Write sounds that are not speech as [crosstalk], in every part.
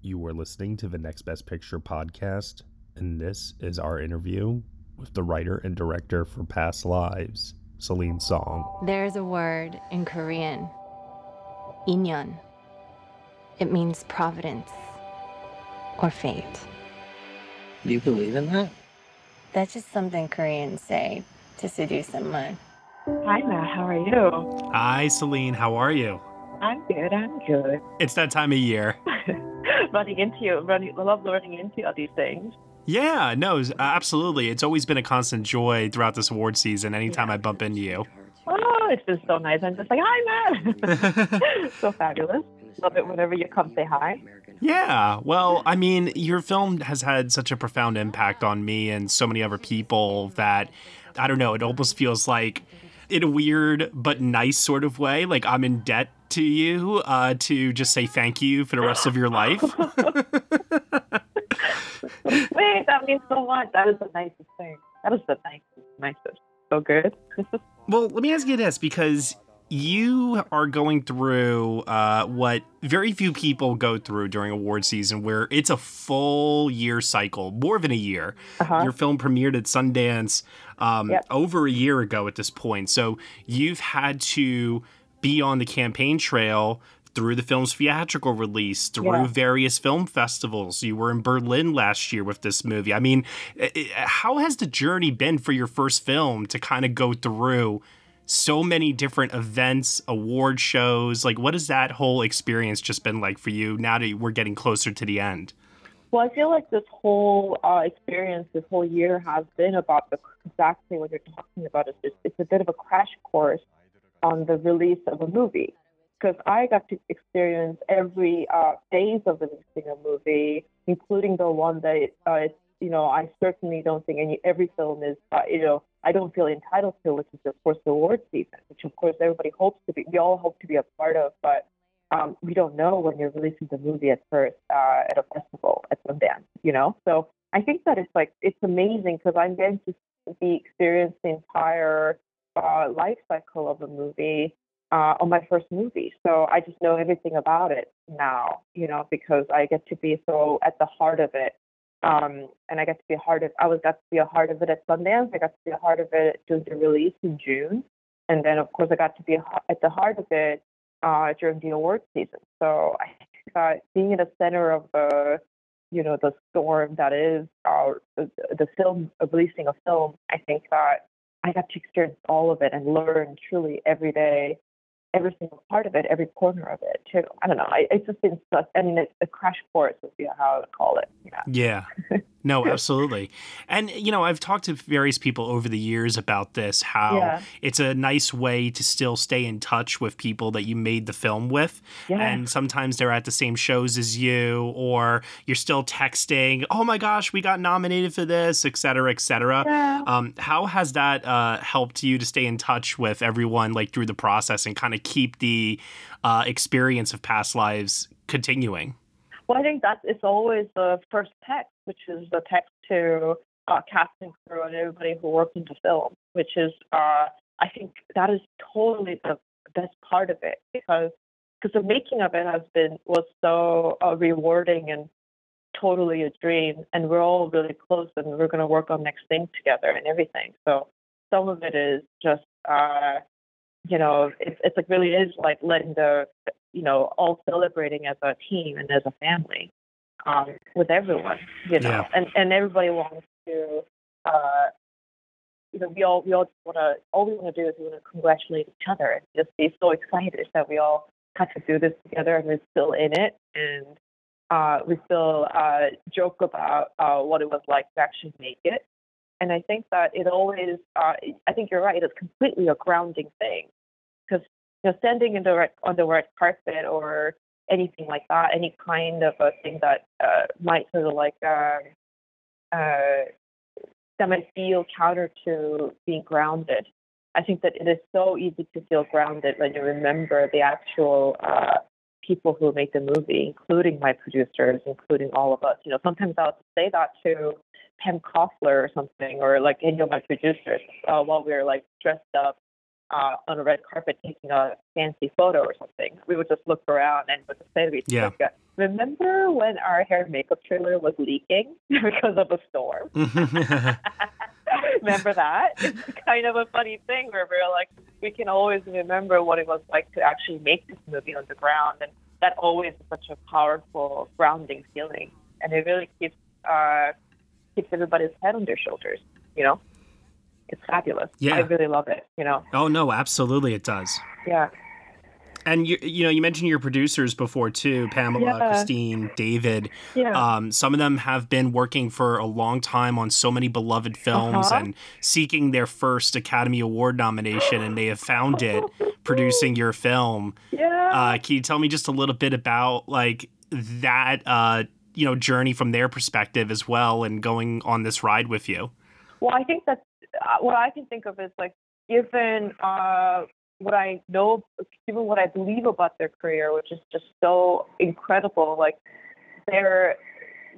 You are listening to the Next Best Picture podcast, and this is our interview with the writer and director for Past Lives, Celine Song. There's a word in Korean, inyeon. It means providence or fate. Do you believe in that? That's just something Koreans say to seduce someone. Hi, Matt. How are you? Hi, Celine. How are you? I'm good. I'm good. It's that time of year. [laughs] [laughs] running into, you running, I love running into all these things. Yeah, no, uh, absolutely. It's always been a constant joy throughout this award season. Anytime I bump into you. Oh, it's been so nice. I'm just like, hi, Matt. [laughs] so fabulous. Love it whenever you come say hi. Yeah, well, I mean, your film has had such a profound impact on me and so many other people that I don't know. It almost feels like, in a weird but nice sort of way, like I'm in debt to you uh, to just say thank you for the rest of your life. [laughs] Wait, that means so much. That is the nicest thing. That is the nicest, nicest. So good. [laughs] well, let me ask you this because you are going through uh, what very few people go through during award season, where it's a full year cycle, more than a year. Uh-huh. Your film premiered at Sundance um, yep. over a year ago at this point. So you've had to be on the campaign trail through the film's theatrical release, through yeah. various film festivals. You were in Berlin last year with this movie. I mean, how has the journey been for your first film to kind of go through so many different events, award shows? Like, what has that whole experience just been like for you now that we're getting closer to the end? Well, I feel like this whole uh, experience, this whole year has been about the exactly what you're talking about. It's, just, it's a bit of a crash course on the release of a movie because I got to experience every uh, phase of releasing a movie, including the one that uh, it's you know I certainly don't think any every film is uh, you know I don't feel entitled to, which is of course the award season, which of course everybody hopes to be. We all hope to be a part of, but um, we don't know when you're releasing the movie at first uh, at a festival at Sundance, you know. So I think that it's like it's amazing because I'm getting to be experience the entire uh, life cycle of a movie uh, on my first movie. So I just know everything about it now, you know, because I get to be so at the heart of it. Um, and I get to be a heart of I was got to be a heart of it at Sundance. I got to be a heart of it during the release in June, and then of course I got to be at the heart of it uh, during the award season. So I think uh, being in the center of the you know the storm that is uh, the film releasing a film, I think that I got to experience all of it and learn truly every day, every single part of it, every corner of it too. I don't know. I, it's just been such. I mean, it's a crash course would be how I would call it. Yeah. Yeah. [laughs] No, [laughs] absolutely. And, you know, I've talked to various people over the years about this, how yeah. it's a nice way to still stay in touch with people that you made the film with. Yeah. And sometimes they're at the same shows as you, or you're still texting, oh my gosh, we got nominated for this, et cetera, et cetera. Yeah. Um, how has that uh, helped you to stay in touch with everyone, like through the process and kind of keep the uh, experience of past lives continuing? Well, I think that it's always the first text, which is the text to uh, casting crew and everybody who worked in the film, which is, uh, I think that is totally the best part of it because because the making of it has been was so uh, rewarding and totally a dream, and we're all really close, and we're going to work on next thing together and everything. So some of it is just, uh, you know, it's it's like really is like letting the you know, all celebrating as a team and as a family um, with everyone, you know, yeah. and, and everybody wants to, uh, you know, we all we all want to all we want to do is we want to congratulate each other and just be so excited that we all had to do this together and we're still in it and uh, we still uh, joke about uh, what it was like to actually make it. And I think that it always, uh, I think you're right, it's completely a grounding thing because you know, standing in the on the red carpet or anything like that, any kind of a thing that uh, might sort of like um, uh, that might feel counter to being grounded. I think that it is so easy to feel grounded when you remember the actual uh, people who made the movie, including my producers, including all of us. You know, sometimes I'll say that to Pam Koffler or something, or like any of my producers uh, while we are like dressed up uh, on a red carpet taking a fancy photo or something. We would just look around and would say to each other, yeah. "Remember when our hair and makeup trailer was leaking [laughs] because of a storm?" [laughs] [laughs] remember that? It's kind of a funny thing where we're like, we can always remember what it was like to actually make this movie on the ground, and that always is such a powerful grounding feeling, and it really keeps uh, keeps everybody's head on their shoulders. You know, it's fabulous. Yeah, I really love it. You know. Oh no, absolutely, it does. Yeah. And you, you know, you mentioned your producers before too, Pamela, yeah. Christine, David. Yeah. Um, some of them have been working for a long time on so many beloved films uh-huh. and seeking their first Academy Award nomination, and they have found it producing your film. [laughs] Yeah. Uh, can you tell me just a little bit about like that, uh, you know, journey from their perspective as well, and going on this ride with you? Well, I think that uh, what I can think of is like given uh, what I know, even what I believe about their career, which is just so incredible. Like they're,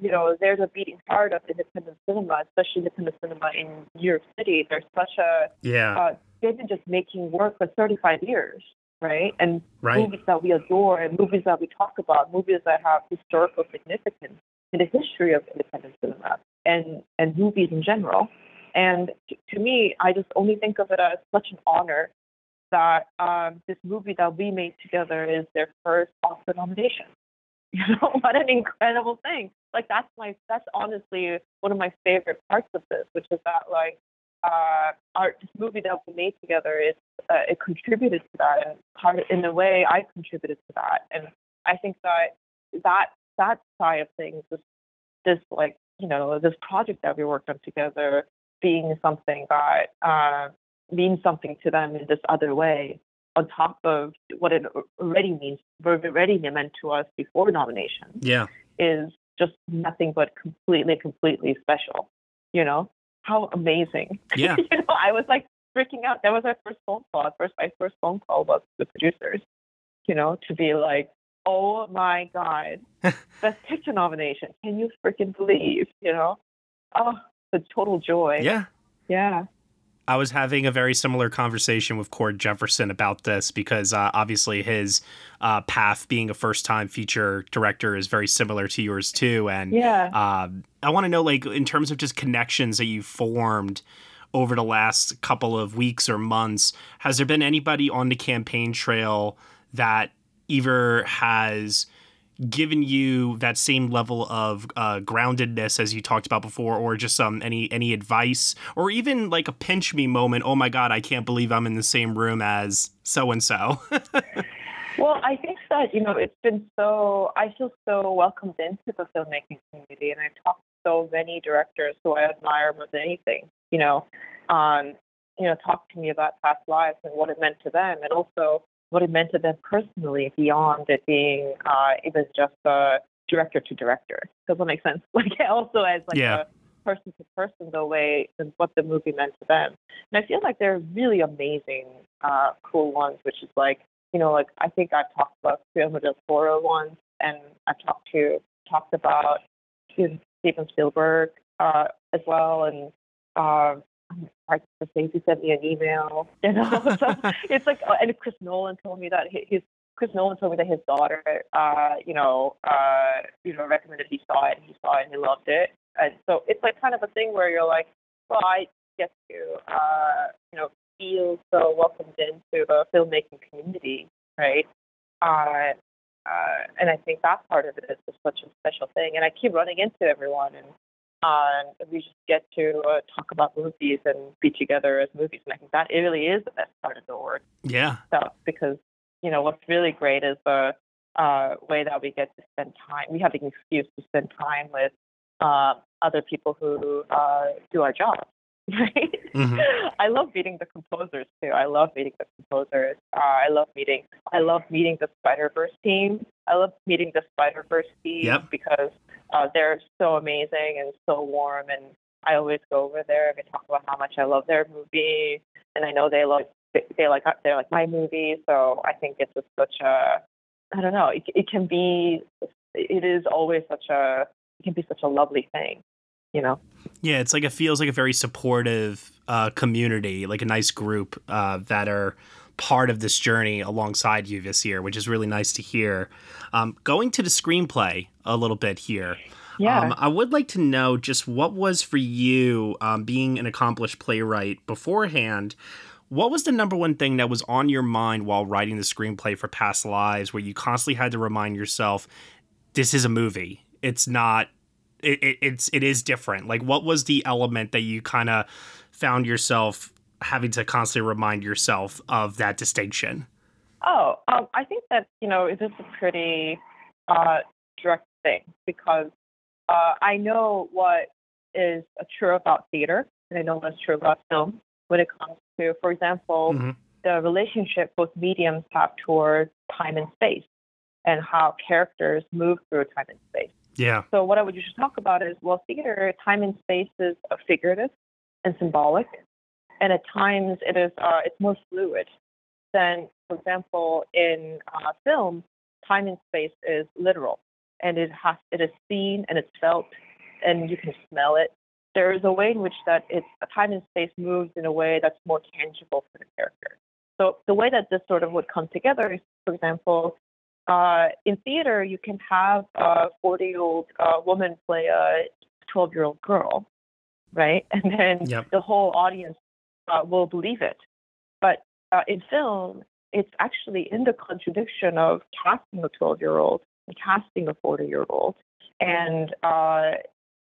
you know, they're the beating heart of independent cinema, especially independent cinema in New York City. There's such a yeah. Uh, they've been just making work for 35 years, right? And right. movies that we adore, and movies that we talk about, movies that have historical significance in the history of independent cinema and and movies in general. And to me, I just only think of it as such an honor that um, this movie that we made together is their first Oscar nomination. [laughs] You know, what an incredible thing! Like that's my that's honestly one of my favorite parts of this, which is that like uh, our this movie that we made together is uh, it contributed to that, and part in a way I contributed to that, and I think that that that side of things, this this like you know this project that we worked on together, being something that uh, means something to them in this other way on top of what it already means, what it already meant to us before nomination. Yeah. Is just nothing but completely, completely special. You know? How amazing. [laughs] Yeah. you know, I was like freaking out. That was my first phone call. First my first phone call was the producers, you know, to be like, Oh my God. [laughs] Best picture nomination. Can you freaking believe? You know? Oh, the total joy. Yeah. Yeah. I was having a very similar conversation with Cord Jefferson about this because uh, obviously his uh, path being a first time feature director is very similar to yours too. And yeah. Um, I want to know, like, in terms of just connections that you've formed over the last couple of weeks or months, has there been anybody on the campaign trail that either has given you that same level of uh, groundedness as you talked about before, or just um any any advice, or even like a pinch me moment? Oh my god, I can't believe I'm in the same room as so and so. Well, I think that you know it's been so. I feel so welcomed into the filmmaking community, and I've talked to so many directors who I admire more than anything. You know, um, you know, talk to me about past lives and what it meant to them, and also what it meant to them personally beyond it being uh, it was just a director to director. Does that make sense? [laughs] Like also as like yeah. a person to person the way and what the movie meant to them. And I feel like they're really amazing, uh, cool ones, which is like you know, like I think I've talked about Guillermo del Toro once, and I've talked to talked about Steven Spielberg uh, as well, and uh, of Stacey sent me an email. [laughs] You know, so [laughs] it's like, and Chris Nolan told me that his Chris Nolan told me that his daughter, uh, you know, uh, you know, recommended he saw it, and he saw it, and he loved it. And so it's like kind of a thing where you're like, well, I get to, uh, you know, feel so welcomed into the filmmaking community, right? Uh, uh, and I think that part of it is just such a special thing. And I keep running into everyone, and and we just get to uh, talk about movies and be together as movies. And I think that it really is the best part of the work. Yeah. stuff because you know what's really great is the uh, way that we get to spend time. We have an excuse to spend time with uh, other people who uh, do our job. [laughs] Right? Mhm. I love meeting the composers too. I love meeting the composers. Uh, I love meeting. I love meeting the Spider Verse team. I love meeting the Spider Verse team Yep. because uh, they're so amazing and so warm. And I always go over there and talk about how much I love their movie, and I know they love they like they like my movie. So I think it's just such a I don't know. It, it can be. It is always such a. It can be such a lovely thing, you know. Yeah, it's like it feels like a very supportive uh, community, like a nice group uh, that are part of this journey alongside you this year, which is really nice to hear. Um, going to the screenplay a little bit here. Yeah. Um, I would like to know just what was for you, um, being an accomplished playwright beforehand, what was the number one thing that was on your mind while writing the screenplay for Past Lives where you constantly had to remind yourself, this is a movie? It's not. It, it, it's it is different. Like, what was the element that you kind of found yourself having to constantly remind yourself of that distinction? Oh, um, I think that you know it is a pretty uh, direct thing because uh, I know what is true about theater and I know what's true about film when it comes to, for example, Mhm. the relationship both mediums have towards time and space and how characters move through time and space. Yeah. So what I would usually talk about is well, theater time and space is figurative and symbolic, and at times it is uh, it's more fluid than, for example, in uh, film, time and space is literal, and it has it is seen and it's felt, and you can smell it. There is a way in which that it's time and space moves in a way that's more tangible for the character. So the way that this sort of would come together is, for example, uh, in theater, you can have a 40 year old uh, woman play a 12 year old girl, right? [laughs] And then Yep. the whole audience uh, will believe it. But uh, in film, it's actually in the contradiction of casting a 12 year old and casting a 40 year old, and uh,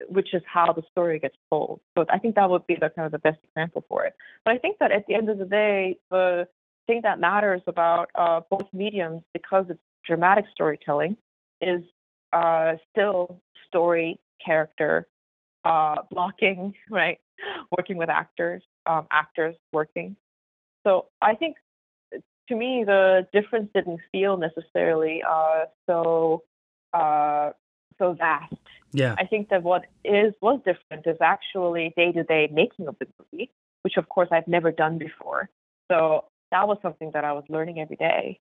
which is how the story gets told. So I think that would be the kind of the best example for it. But I think that at the end of the day, the thing that matters about uh, both mediums, because it's dramatic storytelling, is uh, still story, character, uh, blocking, [laughs] right? Working with actors, um, actors working. So I think to me the difference didn't feel necessarily uh, so uh, so vast. Yeah. I think that what is was different is actually day to day making of the movie, which of course I've never done before. So that was something that I was learning every day.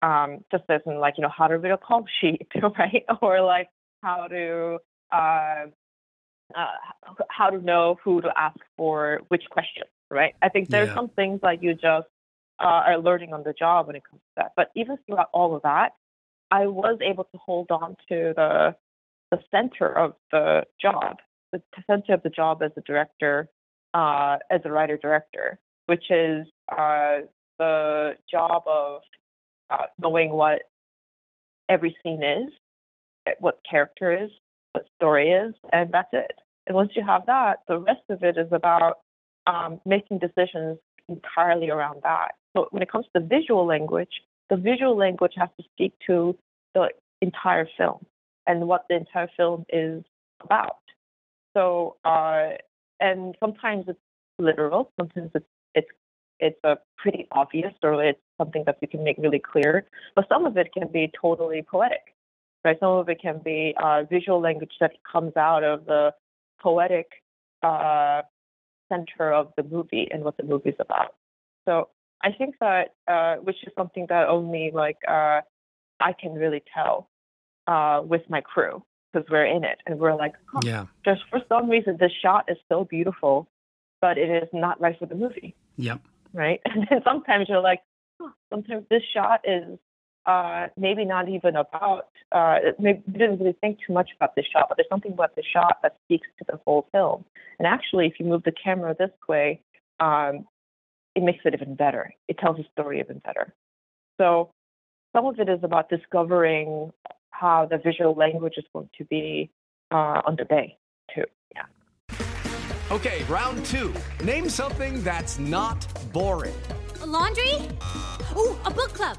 Um, just as in like, you know, how to read a call [laughs] sheet, [laughs] right? Or like how to uh, uh, how to know who to ask for which question, right? I think there's Yeah. some things like you just uh, are learning on the job when it comes to that. But even throughout all of that, I was able to hold on to the the center of the job, the center of the job as a director, uh, as a writer director, which is uh, the job of uh, knowing what every scene is, what character is, what story is, and that's it. And once you have that, the rest of it is about um, making decisions entirely around that. So when it comes to visual language, the visual language has to speak to the entire film and what the entire film is about. So, uh, and sometimes it's literal, sometimes it's it's it's a pretty obvious, or it's something that you can make really clear. But some of it can be totally poetic, right? Some of it can be uh, visual language that comes out of the poetic uh, center of the movie and what the movie's about. So I think that, uh, which is something that only like uh, I can really tell uh, with my crew because we're in it and we're like, huh, Yeah. just for some reason this shot is so beautiful, but it is not right for the movie, Yep. right? [laughs] And then sometimes you're like, huh, sometimes this shot is uh, maybe not even about. Uh, maybe we didn't really think too much about this shot, but there's something about the shot that speaks to the whole film. And actually, if you move the camera this way, um, it makes it even better. It tells the story even better. So some of it is about discovering how the visual language is going to be uh, on the day. too. Yeah. Okay, round two. Name something that's not boring. A laundry? Ooh, a book club.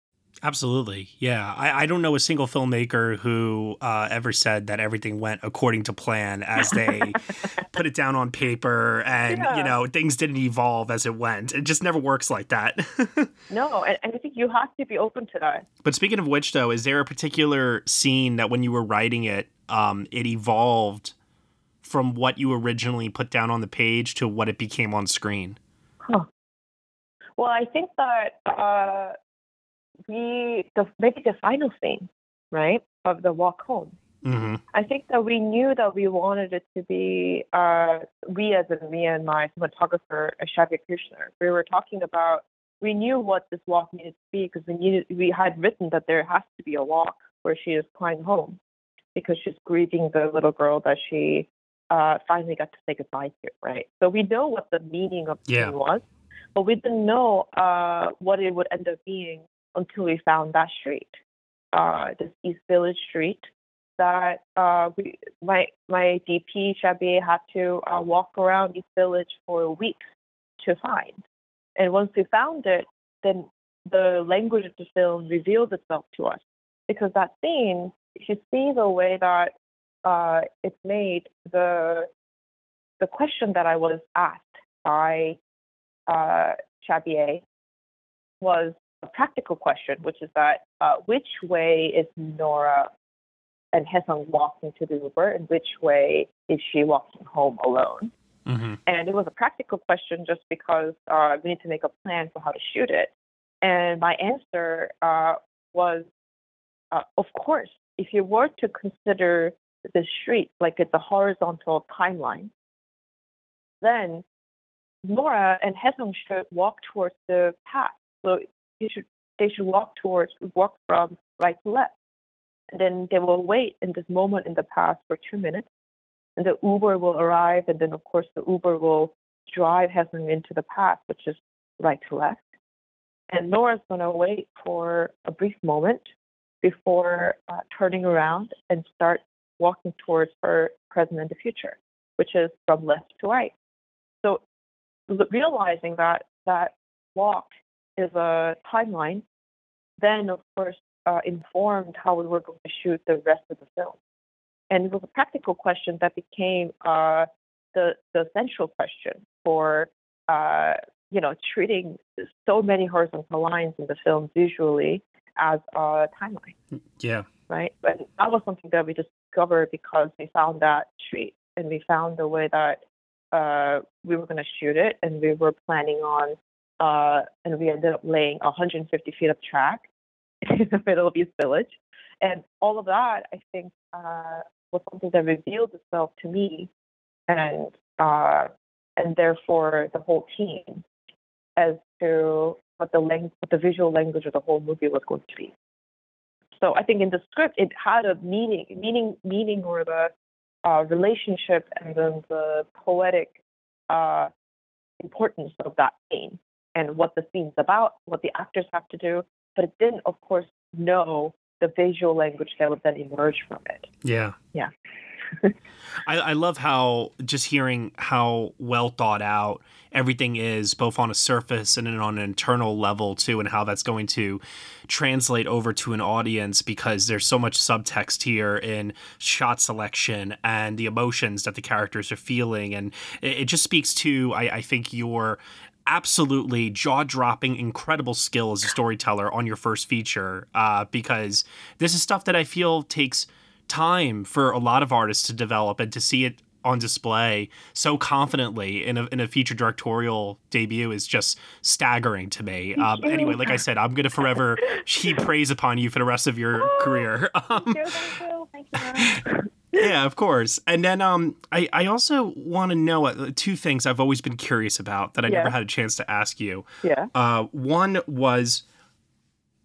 Absolutely. Yeah. I, I don't know a single filmmaker who uh, ever said that everything went according to plan as they [laughs] put it down on paper and, yeah. you know, things didn't evolve as it went. It just never works like that. [laughs] no. And, and I think you have to be open to that. But speaking of which, though, is there a particular scene that when you were writing it, um, it evolved from what you originally put down on the page to what it became on screen? Huh. Well, I think that uh, we the maybe the final scene, right, of the walk home. Mm-hmm. I think that we knew that we wanted it to be uh, we as in me and my cinematographer Shabier Kirchner. We were talking about we knew what this walk needed to be because we needed we had written that there has to be a walk where she is flying home because she's grieving the little girl that she uh, finally got to say goodbye to, right? So we know what the meaning of the yeah. scene was, but we didn't know uh, what it would end up being until we found that street, uh, this East Village Street that uh, we, my my DP Shabier had to uh, walk around East Village for weeks to find. And once we found it, then the language of the film revealed itself to us because that scene, if you see the way that uh, it's made, the the question that I was asked by uh, Shabier was a practical question, which is that uh, which way is Nora and Haesung walking to the Uber, and which way is she walking home alone? Mm-hmm. And it was a practical question just because uh, we need to make a plan for how to shoot it. And my answer uh, was, uh, of course, if you were to consider the street like it's a horizontal timeline, then Nora and Haesung should walk towards the path. So you should they should walk towards walk from right to left. And then they will wait in this moment in the path for two minutes. And the Uber will arrive and then of course the Uber will drive Haesung into the path, which is right to left. And Nora's gonna wait for a brief moment before uh, turning around and start walking towards her present and the future, which is from left to right. So realizing that that walk is a timeline, then of course uh, informed how we were going to shoot the rest of the film. And it was a practical question that became uh, the the central question for uh, you know treating so many horizontal lines in the film visually as a timeline. Yeah. Right. But that was something that we discovered because we found that street and we found the way that uh, we were going to shoot it, and we were planning on, uh, and we ended up laying 150 feet of track [laughs] in the middle of East Village, and all of that, I think, uh, was something that revealed itself to me, and uh, and therefore the whole team, as to what the lang- what the visual language of the whole movie was going to be. So I think in the script it had a meaning, meaning, meaning, or the uh, relationship and then the poetic uh, importance of that scene and what the scene's about, what the actors have to do, but it didn't, of course, know the visual language that would then emerge from it. Yeah. Yeah. [laughs] I, I, love how just hearing how well thought out everything is, both on a surface and then on an internal level too, and how that's going to translate over to an audience because there's so much subtext here in shot selection and the emotions that the characters are feeling, and it, it just speaks to I, I think your absolutely jaw-dropping incredible skill as a storyteller on your first feature uh, because this is stuff that i feel takes time for a lot of artists to develop and to see it on display so confidently in a, in a feature directorial debut is just staggering to me. Um, anyway, like I said, I'm going to forever [laughs] heap praise upon you for the rest of your oh, career. Um, thank you, thank you, thank [laughs] you. Yeah, of course. And then um, I, I also want to know uh, two things I've always been curious about that I Yeah. never had a chance to ask you. Yeah. Uh, one was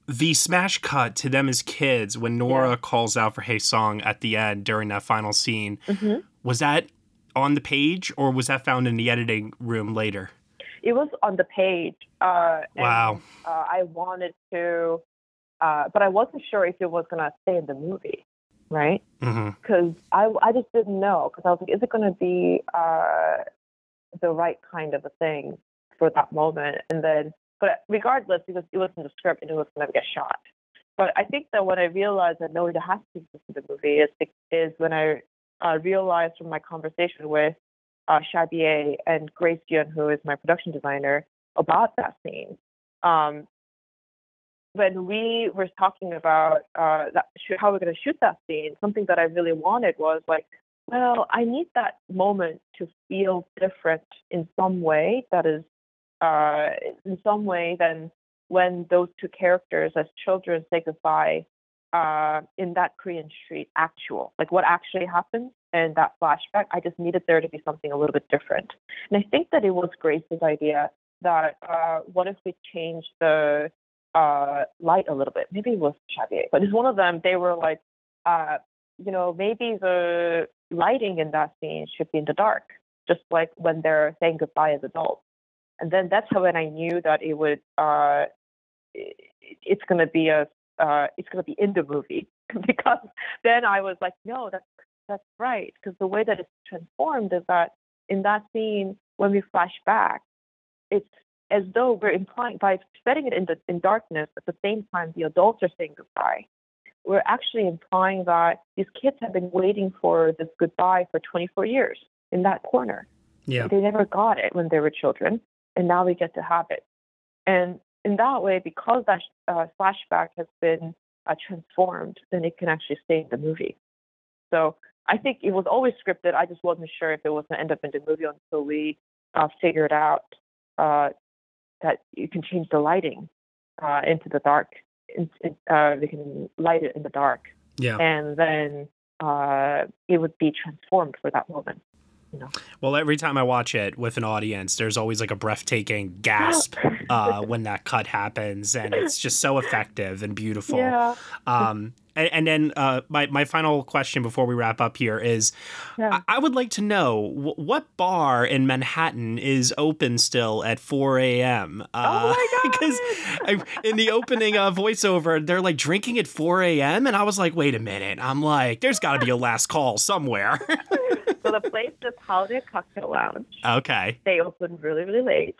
the smash cut to them as kids when Nora Yeah. calls out for Hae Sung at the end during that final scene. Mhm. Was that on the page or was that found in the editing room later? It was on the page. Uh, and, Wow. Uh, I wanted to, uh, but I wasn't sure if it was gonna stay in the movie, right? Mm-hmm. Because I, I just didn't know. Because I was like, is it gonna be uh, the right kind of a thing for that moment? And then, but regardless, because it was in the script and it was gonna get shot. But I think that what I realized that no, it has to be in the movie is is when I uh, realized from my conversation with uh, Shabier and Grace Yun, who is my production designer, about that scene. Um, when we were talking about uh, that, how we're going to shoot that scene, something that I really wanted was like, well, I need that moment to feel different in some way. That is, uh, in some way, than when those two characters as children say goodbye uh, in that Korean street actual, like what actually happened and that flashback. I just needed there to be something a little bit different. And I think that it was Grace's idea that uh, what if we change the uh, light a little bit? Maybe it was Shabier, but it's one of them. They were like, uh, you know, maybe the lighting in that scene should be in the dark, just like when they're saying goodbye as adults. And then that's how when I knew that it would, uh, it, it's to be a, uh, it's to be in the movie [laughs] because then I was like, no, that's that's right. Because the way that it's transformed is that in that scene, when we flash back, it's as though we're implying by setting it in the in darkness at the same time the adults are saying goodbye. We're actually implying that these kids have been waiting for this goodbye for 24 years in that corner. Yeah. They never got it when they were children, and now we get to have it. And in that way, because that uh, flashback has been uh, transformed, then it can actually stay in the movie. So I think it was always scripted. I just wasn't sure if it was going to end up in the movie until we uh, figured out uh, that you can change the lighting uh, into the dark. In, in, uh, we can light it in the dark, Yeah. and then uh, it would be transformed for that moment. You know. Well, every time I watch it with an audience, there's always like a breathtaking gasp uh, when that cut happens, and it's just so effective and beautiful. [laughs] Yeah. Um, and, and then uh, my my final question before we wrap up here is, Yeah. I, I would like to know wh- what bar in Manhattan is open still at 4 a.m. Uh, Oh my [laughs] God! Because in the opening uh, voiceover, they're like drinking at 4 a.m. and I was like, wait a minute. I'm like, there's got to be a last call somewhere. [laughs] so the place is Holiday Cocktail Lounge. okay. They open really, really late.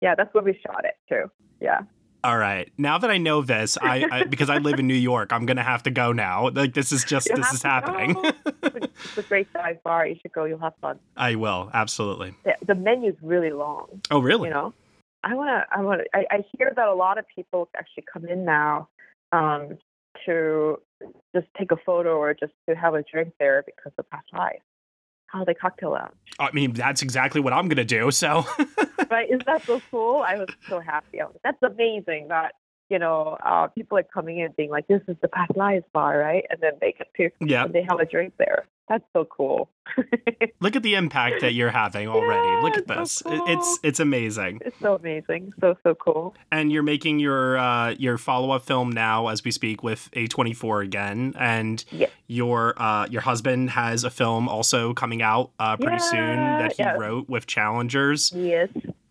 Yeah, that's where we shot it too. Yeah. All right. Now that I know this, I, I [laughs] because I live in New York, I'm gonna have to go now. Like this is just You this is happening. [laughs] it's a great dive bar. You should go. You'll have fun. I will absolutely. The, the menu's really long. Oh really? You know, I wanna. I wanna. I, I hear that a lot of people actually come in now um, to just take a photo or just to have a drink there because of past life. Holiday Cocktail Lounge. I mean, that's exactly what I'm gonna do. So [laughs] right? Isn't that so cool? I was so happy. I was, That's amazing that, you know, uh, people are coming in being like, this is the Past Lives bar, right? And then they get to, Yeah. and they have a drink there. That's so cool. [laughs] look at the impact that you're having already. look at this. so It- It's it's amazing. It's so amazing. So, so cool. And you're making your uh, your follow up film now as we speak with A24 again, and Yeah. your uh, your husband has a film also coming out uh, pretty soon that he yeah. wrote with Challengers. Yes.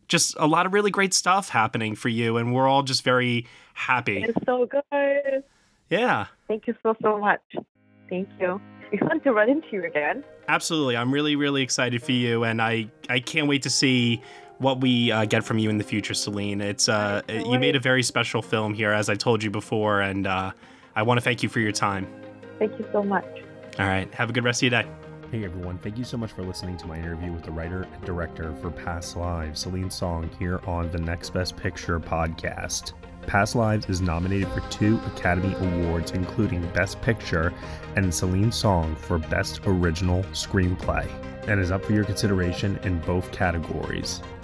Just a lot of really great stuff happening for you, and we're all just very happy. It's so good. Yeah. Thank you so, so much. Thank you. It's fun to run into you again. Absolutely. I'm really, really excited for you, and I, I can't wait to see what we uh, get from you in the future, Celine. It's uh, you made a very special film here, as I told you before, and uh, I want to thank you for your time. Thank you so much. All right. Have a good rest of your day. Hey everyone, thank you so much for listening to my interview with the writer and director for Past Lives, Celine Song, here on the Next Best Picture podcast. Past Lives is nominated for two Academy Awards, including Best Picture and Celine Song for Best Original Screenplay, and is up for your consideration in both categories.